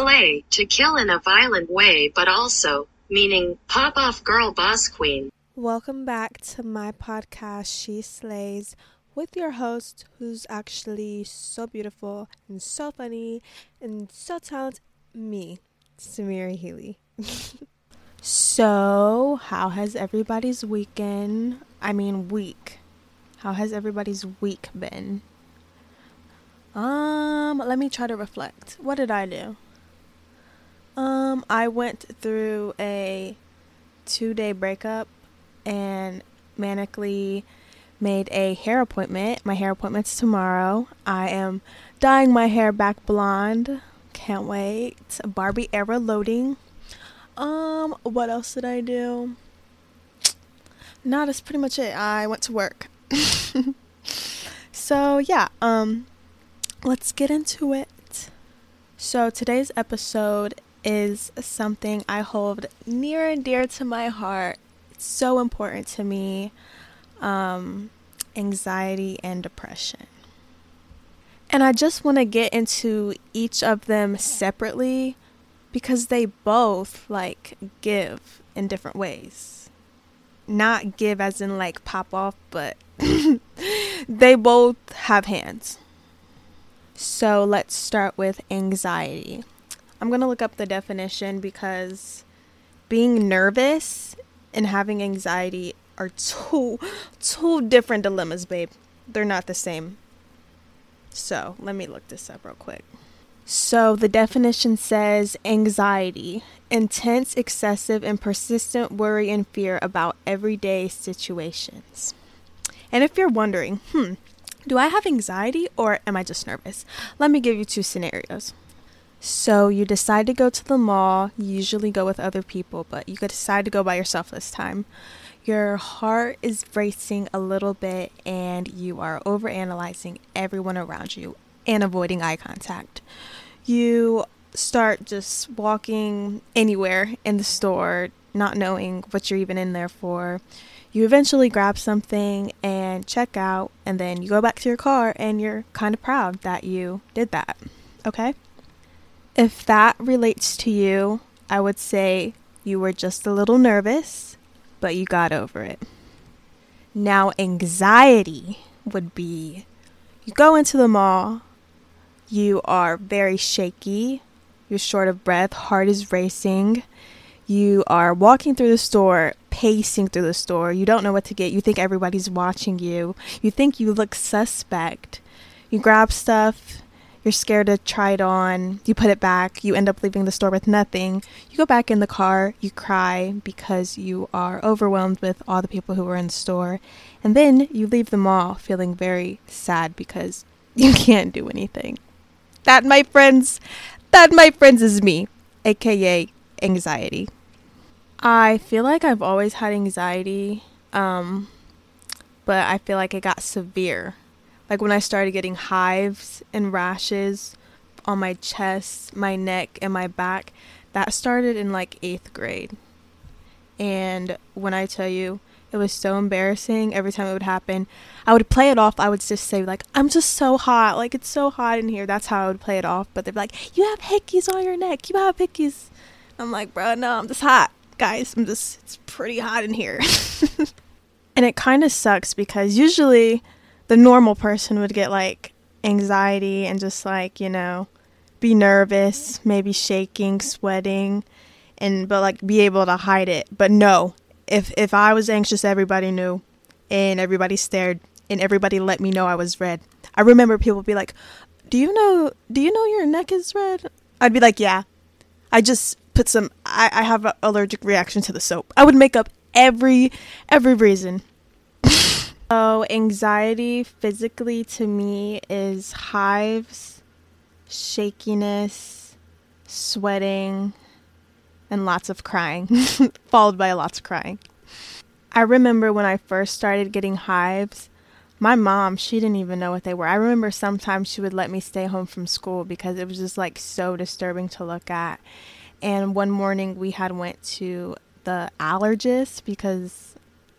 slay, to kill in a violent way, but also meaning pop off girl boss queen. Welcome back to my podcast, She Slays, with your host, who's actually so beautiful and so funny and so talented, me, Semira Healy. so, how has everybody's weekend, I mean, week, how has everybody's week been? Um, let me try to reflect. What did I do? Um, I went through a two day breakup and manically made a hair appointment. My hair appointment's tomorrow. I am dyeing my hair back blonde. Can't wait. Barbie era loading. Um, what else did I do? No, that's pretty much it. I went to work. so yeah, um, let's get into it. So today's episode is something I hold near and dear to my heart. It's so important to me. Um, anxiety and depression. And I just want to get into each of them separately because they both like give in different ways. Not give as in like pop off, but they both have hands. So let's start with anxiety. I'm going to look up the definition because being nervous and having anxiety are two two different dilemmas, babe. They're not the same. So, let me look this up real quick. So, the definition says anxiety, intense, excessive, and persistent worry and fear about everyday situations. And if you're wondering, hmm, do I have anxiety or am I just nervous? Let me give you two scenarios. So you decide to go to the mall. You usually go with other people, but you decide to go by yourself this time. Your heart is racing a little bit and you are overanalyzing everyone around you and avoiding eye contact. You start just walking anywhere in the store, not knowing what you're even in there for. You eventually grab something and check out, and then you go back to your car and you're kind of proud that you did that. Okay? If that relates to you, I would say you were just a little nervous, but you got over it. Now, anxiety would be you go into the mall, you are very shaky, you're short of breath, heart is racing, you are walking through the store, pacing through the store, you don't know what to get, you think everybody's watching you, you think you look suspect, you grab stuff, you're scared to try it on, you put it back, you end up leaving the store with nothing. You go back in the car, you cry because you are overwhelmed with all the people who were in the store, and then you leave the mall feeling very sad because you can't do anything. That, my friends, that, my friends, is me, aka anxiety. I feel like I've always had anxiety, um, but I feel like it got severe like when I started getting hives and rashes on my chest, my neck, and my back, that started in like eighth grade. And when I tell you, it was so embarrassing every time it would happen. I would play it off. I would just say like, "I'm just so hot. Like it's so hot in here." That's how I would play it off. But they'd be like, "You have hickeys on your neck. You have hickeys." I'm like, "Bro, no, I'm just hot, guys. I'm just it's pretty hot in here." and it kind of sucks because usually the normal person would get like anxiety and just like, you know, be nervous, maybe shaking, sweating, and but like be able to hide it. But no, if if I was anxious, everybody knew, and everybody stared, and everybody let me know I was red. I remember people be like, "Do you know? Do you know your neck is red?" I'd be like, "Yeah." I just put some. I, I have an allergic reaction to the soap. I would make up every every reason so, anxiety physically to me is hives, shakiness, sweating, and lots of crying, followed by lots of crying. I remember when I first started getting hives, my mom, she didn't even know what they were. I remember sometimes she would let me stay home from school because it was just like so disturbing to look at. And one morning we had went to the allergist because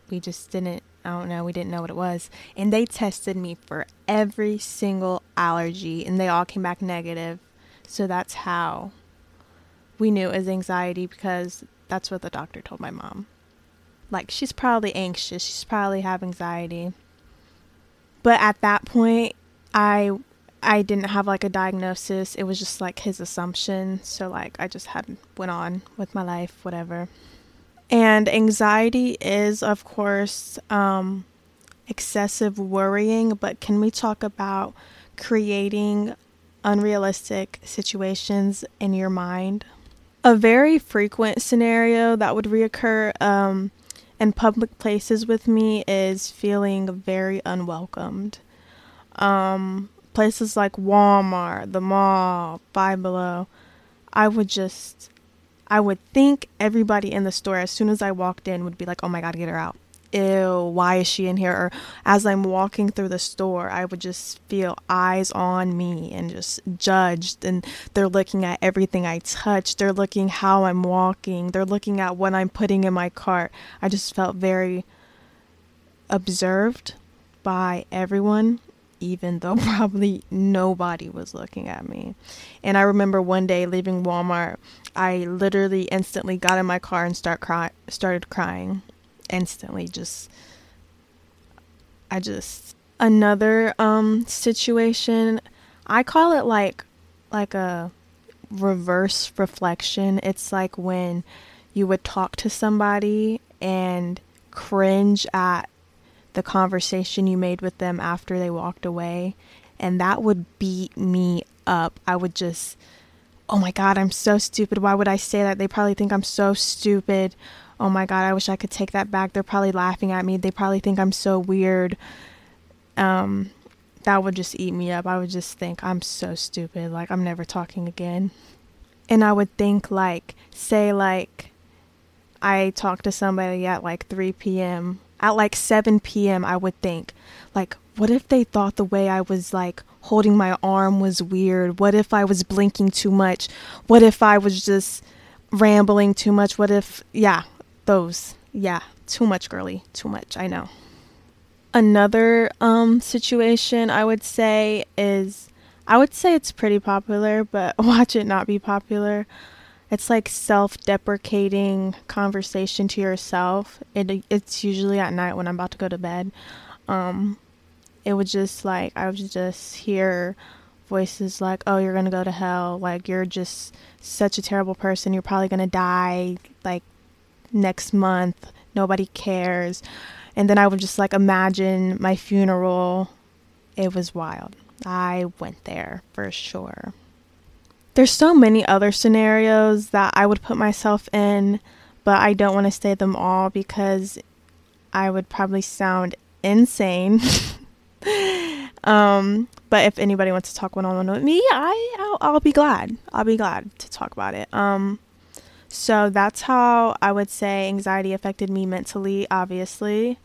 we just didn't I don't know, we didn't know what it was. And they tested me for every single allergy and they all came back negative. So that's how we knew it was anxiety because that's what the doctor told my mom. Like, she's probably anxious, she's probably have anxiety. But at that point, I I didn't have like a diagnosis. It was just like his assumption. So like I just had went on with my life, whatever. And anxiety is of course um excessive worrying, but can we talk about creating unrealistic situations in your mind? A very frequent scenario that would reoccur um, in public places with me is feeling very unwelcomed. Um, places like Walmart, the mall, Five Below, I would just, I would think everybody in the store, as soon as I walked in, would be like, oh my God, get her out ew, why is she in here? Or as I'm walking through the store, I would just feel eyes on me and just judged. And they're looking at everything I touch. They're looking how I'm walking. They're looking at what I'm putting in my cart. I just felt very observed by everyone even though probably nobody was looking at me. And I remember one day leaving Walmart, I literally instantly got in my car and start cry- started crying instantly just I just another um situation I call it like like a reverse reflection. It's like when you would talk to somebody and cringe at the conversation you made with them after they walked away and that would beat me up. I would just oh my god, I'm so stupid. Why would I say that? They probably think I'm so stupid oh my god, I wish I could take that back. They're probably laughing at me. They probably think I'm so weird. Um, that would just eat me up. I would just think I'm so stupid. Like I'm never talking again. And I would think like, say like, I talked to somebody at like 3 p.m. At like 7 p.m. I would think like, what if they thought the way I was like holding my arm was weird? What if I was blinking too much? What if I was just rambling too much? What if, yeah, those. Yeah, too much girly, too much. I know. Another um situation I would say is I would say it's pretty popular, but watch it not be popular. It's like self-deprecating conversation to yourself. It it's usually at night when I'm about to go to bed. Um it would just like I would just hear voices like, "Oh, you're to go to hell. Like you're just such a terrible person. You're probably to die. Like next month. Nobody cares. And then I would just like imagine my funeral. It was wild. I went there for sure. There's so many other scenarios that I would put myself in, but I don't want to say them all because I would probably sound insane. um, but if anybody wants to talk one on one with me, I I'll, I'll, be glad. I'll be glad to talk about it. Um, so that's how I would say anxiety affected me mentally, obviously.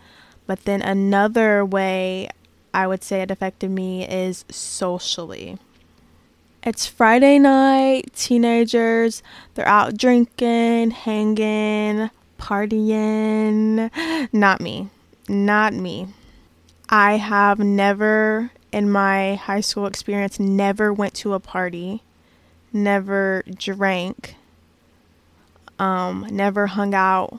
But then another way I would say it affected me is socially. It's Friday night, teenagers, they're out drinking, hanging, partying. Not me. Not me. I have never in my high school experience never went to a party, never drank, um, never hung out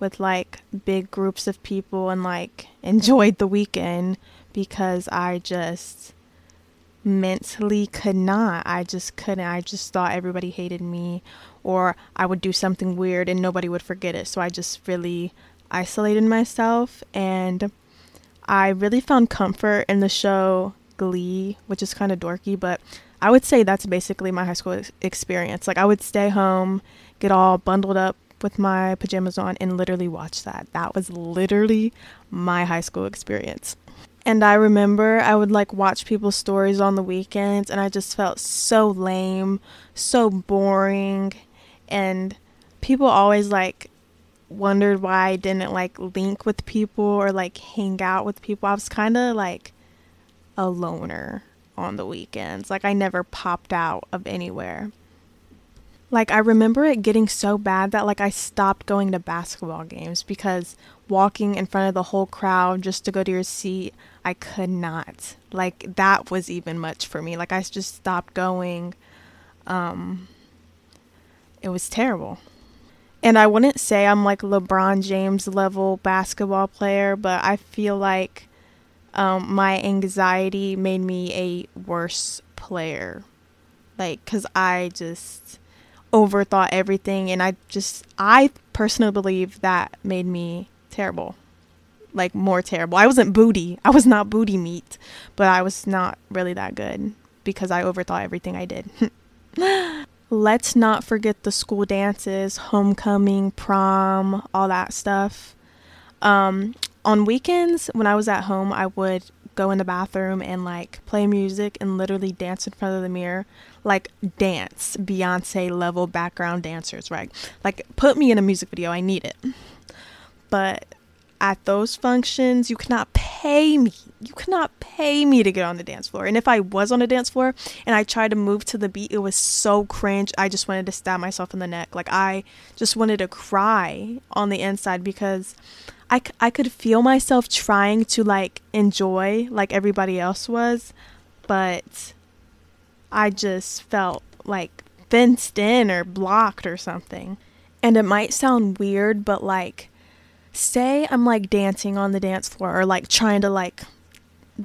with like big groups of people and like enjoyed the weekend because I just mentally could not. I just couldn't. I just thought everybody hated me or I would do something weird and nobody would forget it. So I just really isolated myself and I really found comfort in the show Glee, which is kind of dorky, but I would say that's basically my high school experience. Like I would stay home get all bundled up with my pajamas on and literally watch that. That was literally my high school experience. And I remember I would like watch people's stories on the weekends and I just felt so lame, so boring. And people always like wondered why I didn't like link with people or like hang out with people. I was kind of like a loner on the weekends. Like I never popped out of anywhere. Like I remember it getting so bad that like I stopped going to basketball games because walking in front of the whole crowd just to go to your seat, I could not. Like that was even much for me. Like I just stopped going. Um it was terrible. And I wouldn't say I'm like LeBron James level basketball player, but I feel like um, my anxiety made me a worse player. Like, cause I just overthought everything, and I just, I personally believe that made me terrible. Like, more terrible. I wasn't booty. I was not booty meat, but I was not really that good because I overthought everything I did. let's not forget the school dances, homecoming, prom, all that stuff. Um, on weekends, when I was at home, I would go in the bathroom and like play music and literally dance in front of the mirror. Like dance, Beyonce level background dancers, right? Like put me in a music video, I need it. But at those functions, you cannot pay me. You cannot pay me to get on the dance floor. And if I was on a dance floor and I tried to move to the beat, it was so cringe. I just wanted to stab myself in the neck. Like I just wanted to cry on the inside because I, I could feel myself trying to like enjoy like everybody else was, but I just felt like fenced in or blocked or something. And it might sound weird, but like say I'm like dancing on the dance floor or like trying to like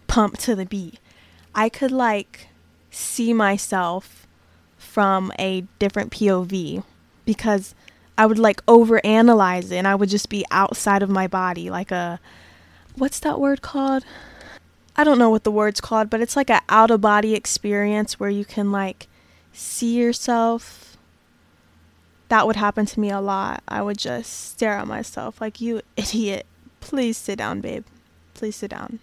pump to the beat, I could like see myself from a different POV because I would like overanalyze it and I would just be outside of my body like a what's that word called? I don't know what the word's called, but it's like an out of body experience where you can like see yourself that would happen to me a lot. I would just stare at myself like, you idiot. Please sit down, babe. Please sit down.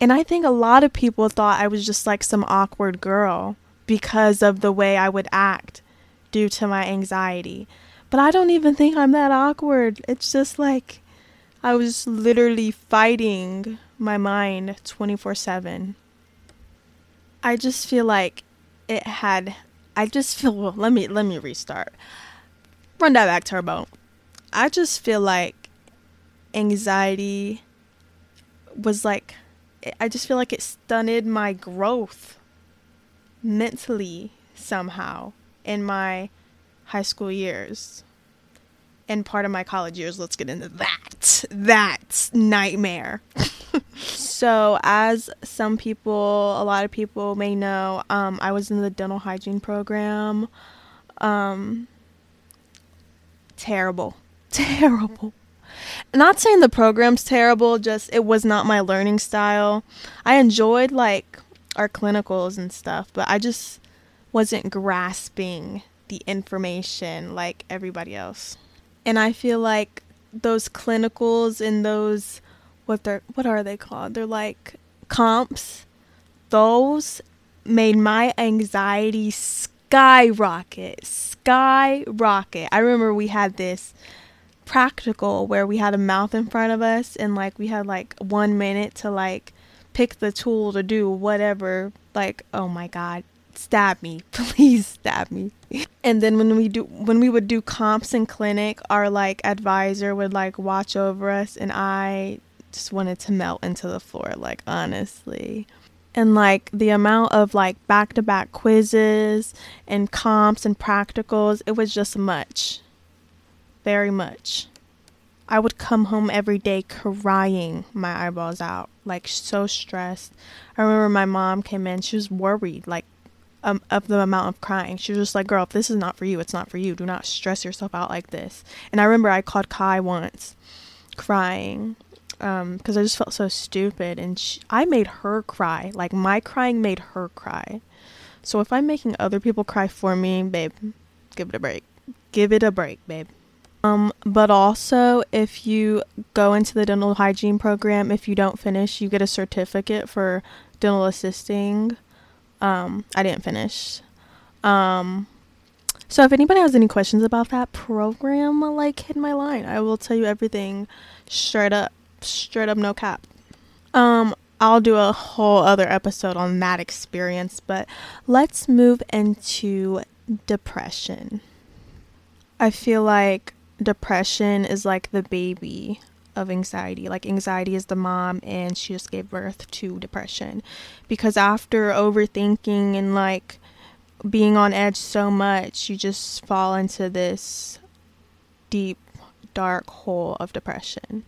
And I think a lot of people thought I was just like some awkward girl because of the way I would act due to my anxiety. But I don't even think I'm that awkward. It's just like I was literally fighting my mind 24 7. I just feel like it had I just feel well, let me let me restart run that back to her turbo. I just feel like anxiety was like I just feel like it stunted my growth mentally somehow in my high school years and part of my college years. Let's get into that. That nightmare. so, as some people, a lot of people may know, um, I was in the dental hygiene program. Um, terrible. Terrible. Not saying the program's terrible, just it was not my learning style. I enjoyed like our clinicals and stuff, but I just wasn't grasping the information like everybody else. And I feel like those clinicals and those what they're what are they called? They're like comps. Those made my anxiety skyrocket, skyrocket. I remember we had this practical where we had a mouth in front of us and like we had like one minute to like pick the tool to do whatever. Like, oh my god, stab me, please stab me. And then when we do when we would do comps in clinic, our like advisor would like watch over us and I just wanted to melt into the floor like honestly and like the amount of like back to back quizzes and comps and practicals, it was just much. Very much. I would come home every day crying my eyeballs out, like so stressed. I remember my mom came in, she was worried, like um, of the amount of crying. She was just like, "Girl, if this is not for you, it's not for you. Do not stress yourself out like this." And I remember I called Kai once, crying, because um, I just felt so stupid, and she, I made her cry. Like my crying made her cry. So if I'm making other people cry for me, babe, give it a break. Give it a break, babe. Um, but also, if you go into the dental hygiene program, if you don't finish, you get a certificate for dental assisting. Um, I didn't finish. Um, so if anybody has any questions about that program, like hit my line. I will tell you everything straight up straight up no cap. Um, I'll do a whole other episode on that experience, but let's move into depression. I feel like depression is like the baby of anxiety. Like anxiety is the mom and she just gave birth to depression. Because after overthinking and like being on edge so much, you just fall into this deep, dark hole of depression.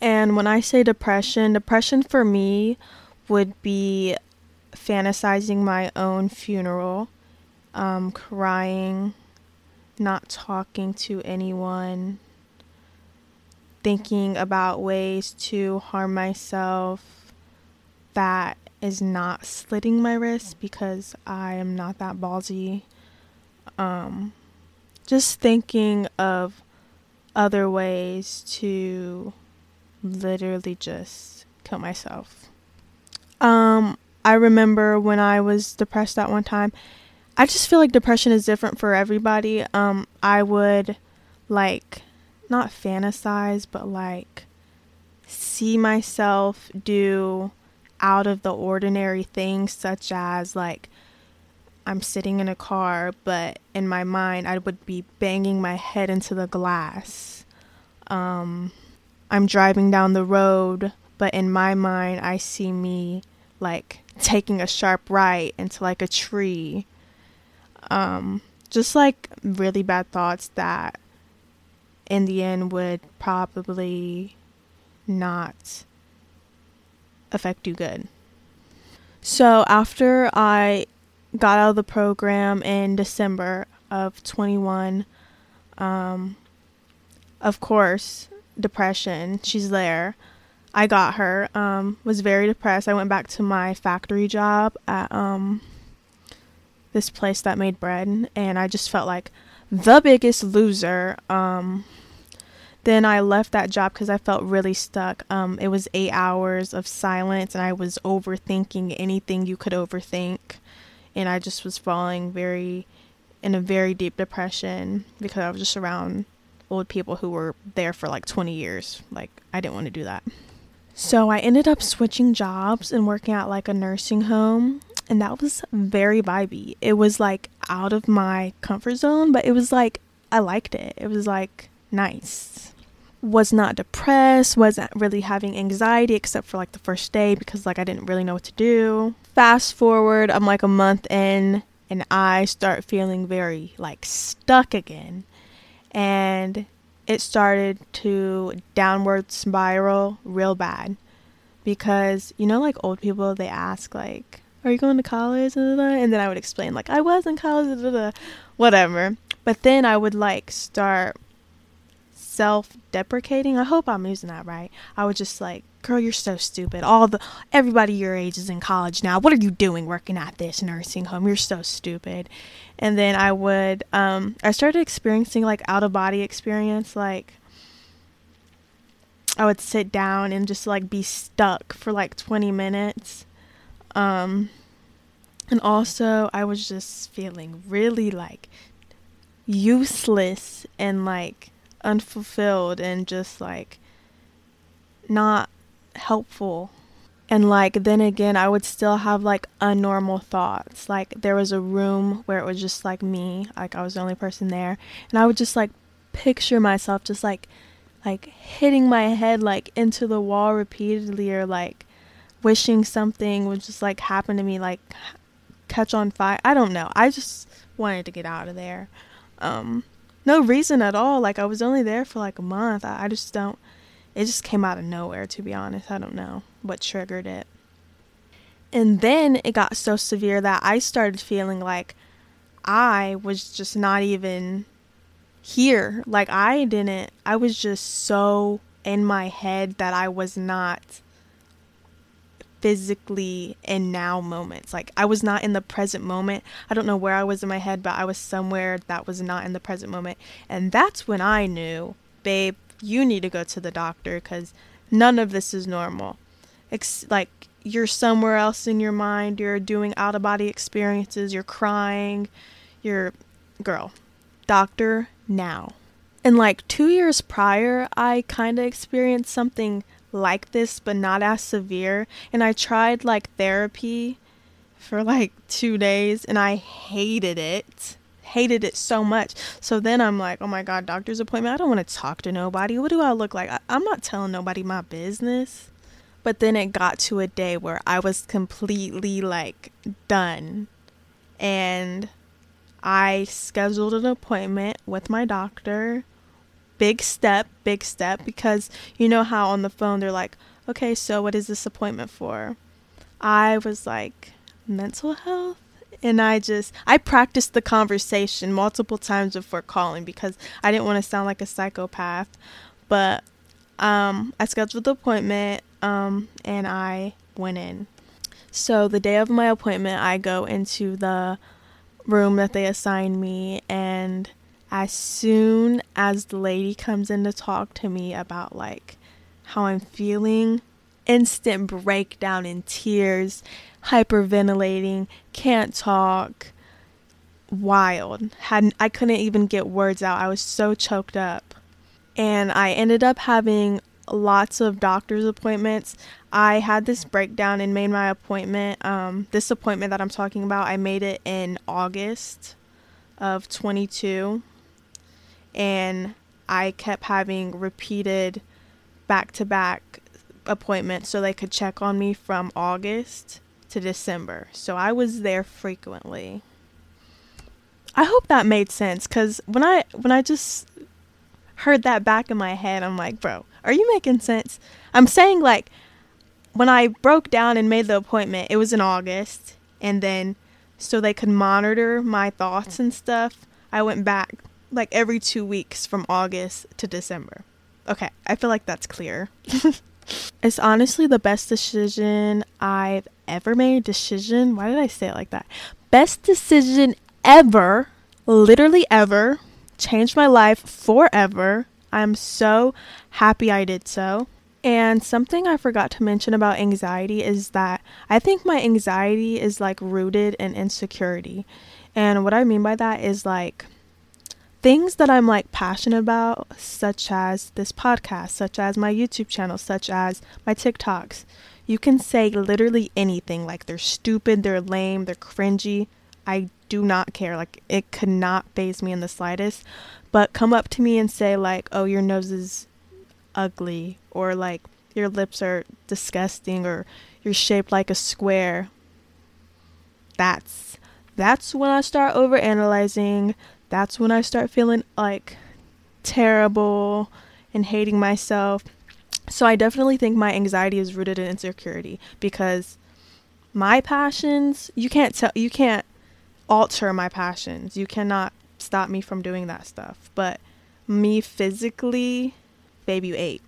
And when I say depression, depression for me would be fantasizing my own funeral, um, crying, not talking to anyone, thinking about ways to harm myself that is not slitting my wrist because I am not that ballsy. Um, just thinking of other ways to literally just kill myself. Um, I remember when I was depressed that one time. I just feel like depression is different for everybody. Um, I would like not fantasize, but like see myself do out of the ordinary things, such as like I'm sitting in a car, but in my mind, I would be banging my head into the glass. Um, I'm driving down the road, but in my mind, I see me like taking a sharp right into like a tree. Um, just like really bad thoughts that in the end would probably not affect you good. So after I got out of the program in December of 21, um, of course, depression, she's there. I got her. Um, was very depressed. I went back to my factory job at um, this place that made bread, and I just felt like the biggest loser. Um, then I left that job because I felt really stuck. Um, it was eight hours of silence, and I was overthinking anything you could overthink, and I just was falling very in a very deep depression because I was just around old people who were there for like 20 years. Like I didn't want to do that. So I ended up switching jobs and working at like a nursing home. And that was very vibey. It was like out of my comfort zone, but it was like I liked it. It was like nice. Was not depressed, wasn't really having anxiety except for like the first day because like I didn't really know what to do. Fast forward, I'm like a month in and I start feeling very like stuck again. And it started to downward spiral real bad. Because you know like old people they ask like are you going to college? and then i would explain like i was in college whatever. But then i would like start self-deprecating. I hope i'm using that right. I was just like girl you're so stupid. All the everybody your age is in college now. What are you doing working at this nursing home? You're so stupid. And then i would um i started experiencing like out of body experience like i would sit down and just like be stuck for like 20 minutes um and also i was just feeling really like useless and like unfulfilled and just like not helpful. And like then again, I would still have like unnormal thoughts. Like there was a room where it was just like me, like I was the only person there, and I would just like picture myself just like like hitting my head like into the wall repeatedly or like wishing something would just like happen to me like catch on fire. I don't know. I just wanted to get out of there. Um no reason at all. Like I was only there for like a month. I, I just don't it just came out of nowhere, to be honest. I don't know what triggered it. And then it got so severe that I started feeling like I was just not even here. Like I didn't, I was just so in my head that I was not physically in now moments. Like I was not in the present moment. I don't know where I was in my head, but I was somewhere that was not in the present moment. And that's when I knew, babe, you need to go to the doctor because none of this is normal. It's like you're somewhere else in your mind, you're doing out of body experiences, you're crying, you're, girl, doctor now. And like two years prior, I kind of experienced something like this, but not as severe. And I tried like therapy for like two days and I hated it hated it so much. So then I'm like, oh my God, doctor's appointment. I don't want to talk to nobody. What do I look like? I, I'm not telling nobody my business. But then it got to a day where I was completely like done. and I scheduled an appointment with my doctor. Big step, big step, because you know how on the phone they're like, okay, so what is this appointment for? I was like, mental health? And I just, I practiced the conversation multiple times before calling because I didn't want to sound like a psychopath. But um, I scheduled the appointment um, and I went in. So the day of my appointment, I go into the room that they assigned me and as soon as the lady comes in to talk to me about like how I'm feeling, instant breakdown in tears, hyperventilating, can't talk, wild. Had I couldn't even get words out. I was so choked up. And I ended up having lots of doctor's appointments. I had this breakdown and made my appointment. Um, this appointment that I'm talking about, I made it in August of 22. And I kept having repeated back to back appointments so they could check on me from August to December. So I was there frequently. I hope that made sense cuz when I when I just heard that back in my head, I'm like, "Bro, are you making sense?" I'm saying like when I broke down and made the appointment, it was in August and then so they could monitor my thoughts and stuff, I went back like every 2 weeks from August to December. Okay, I feel like that's clear. it's honestly the best decision I've ever made. Decision? Why did I say it like that? Best decision ever, literally ever. Changed my life forever. I'm so happy I did so. And something I forgot to mention about anxiety is that I think my anxiety is like rooted in insecurity. And what I mean by that is like things that I'm like passionate about, such as this podcast, such as my YouTube channel, such as my TikToks. You can say literally anything, like they're stupid, they're lame, they're cringy. I do not care. Like it could not faze me in the slightest. But come up to me and say like, "Oh, your nose is ugly," or like your lips are disgusting, or you're shaped like a square. That's that's when I start over analyzing that's when I start feeling like terrible and hating myself. So I definitely think my anxiety is rooted in insecurity because my passions, you can't tell you can't alter my passions. You cannot stop me from doing that stuff. But me physically, baby, you ate.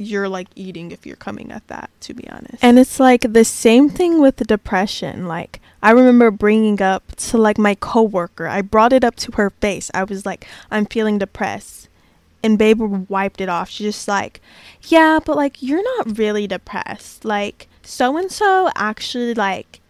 You're like eating if you're coming at that, to be honest. And it's like the same thing with the depression. Like I remember bringing up to like my coworker. I brought it up to her face. I was like, I'm feeling depressed. And babe wiped it off. She's just like, yeah, but like you're not really depressed. Like so and so actually like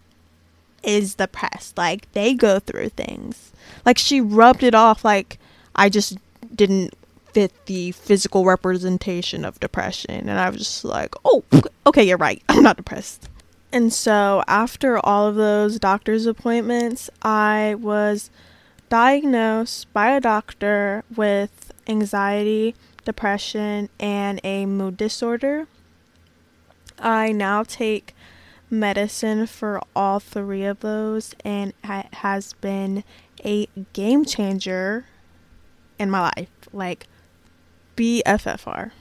is depressed. Like they go through things. Like she rubbed it off like I just didn't fit the physical representation of depression. And I was just like, oh, okay, you're right. I'm not depressed. And so after all of those doctor's appointments, I was diagnosed by a doctor with anxiety, depression, and a mood disorder. I now take medicine for all three of those, and it has been a game changer in my life. Like, BFFR.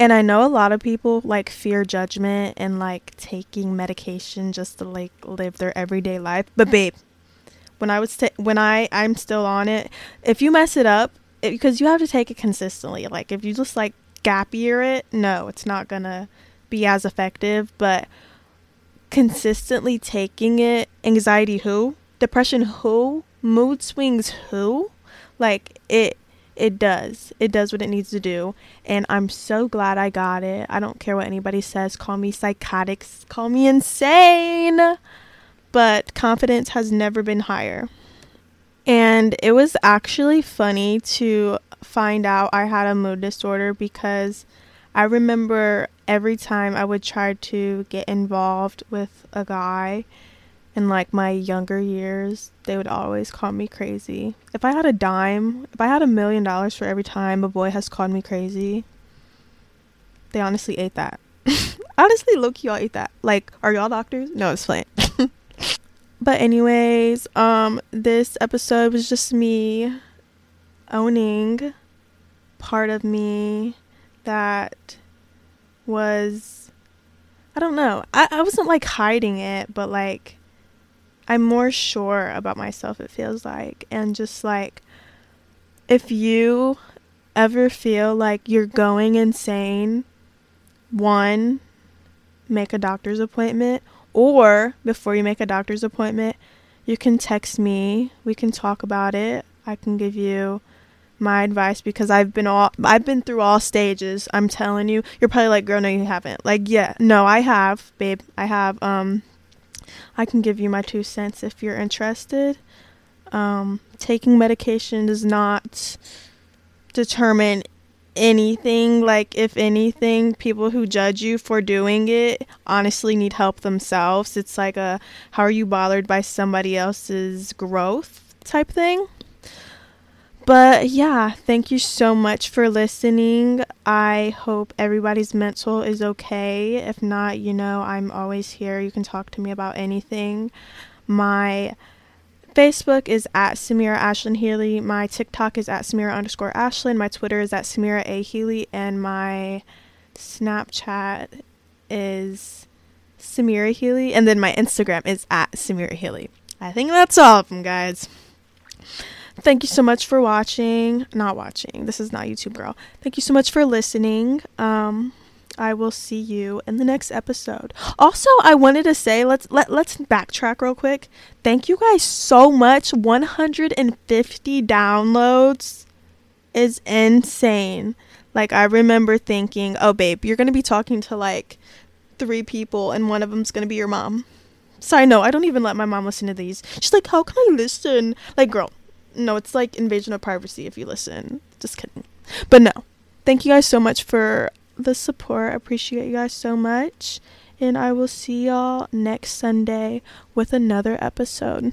And I know a lot of people like fear judgment and like taking medication just to like live their everyday life. But babe, when I was ta- when I I'm still on it, if you mess it up, because you have to take it consistently. Like if you just like gap year it, no, it's not going to be as effective, but consistently taking it, anxiety who? Depression who? Mood swings who? Like it it does. It does what it needs to do. And I'm so glad I got it. I don't care what anybody says. Call me psychotic, call me insane. But confidence has never been higher. And it was actually funny to find out I had a mood disorder because I remember every time I would try to get involved with a guy in like my younger years, they would always call me crazy. If I had a dime, if I had a million dollars for every time a boy has called me crazy, they honestly ate that. honestly, look, y'all ate that. Like, are y'all doctors? No, it's fine. but anyways, um this episode was just me owning part of me that was I don't know. I, I wasn't like hiding it, but like I'm more sure about myself, it feels like. And just like if you ever feel like you're going insane, one, make a doctor's appointment, or before you make a doctor's appointment, you can text me. We can talk about it. I can give you my advice because I've been all I've been through all stages. I'm telling you. You're probably like, "Girl, no you haven't." Like, yeah, no, I have, babe. I have um I can give you my two cents if you're interested. Um taking medication does not determine anything. Like if anything people who judge you for doing it honestly need help themselves. It's like a how are you bothered by somebody else's growth type thing but yeah thank you so much for listening i hope everybody's mental is okay if not you know i'm always here you can talk to me about anything my Facebook is at Semira Ashlyn Healy. My TikTok is at Semira underscore Ashlyn. My Twitter is at Semira A Healy. And my Snapchat is Semira Healy. And then my Instagram is at Semira Healy. I think that's all of them, guys. Thank you so much for watching. Not watching. This is not YouTube Girl. Thank you so much for listening. Um, I will see you in the next episode. Also, I wanted to say let's let let's backtrack real quick. Thank you guys so much. 150 downloads is insane. Like I remember thinking, "Oh babe, you're going to be talking to like three people and one of them's going to be your mom." Side note, I don't even let my mom listen to these. She's like, "How can I listen?" Like, girl, no, it's like invasion of privacy if you listen. Just kidding. But no. Thank you guys so much for the support. I appreciate you guys so much. And I will see y'all next Sunday with another episode.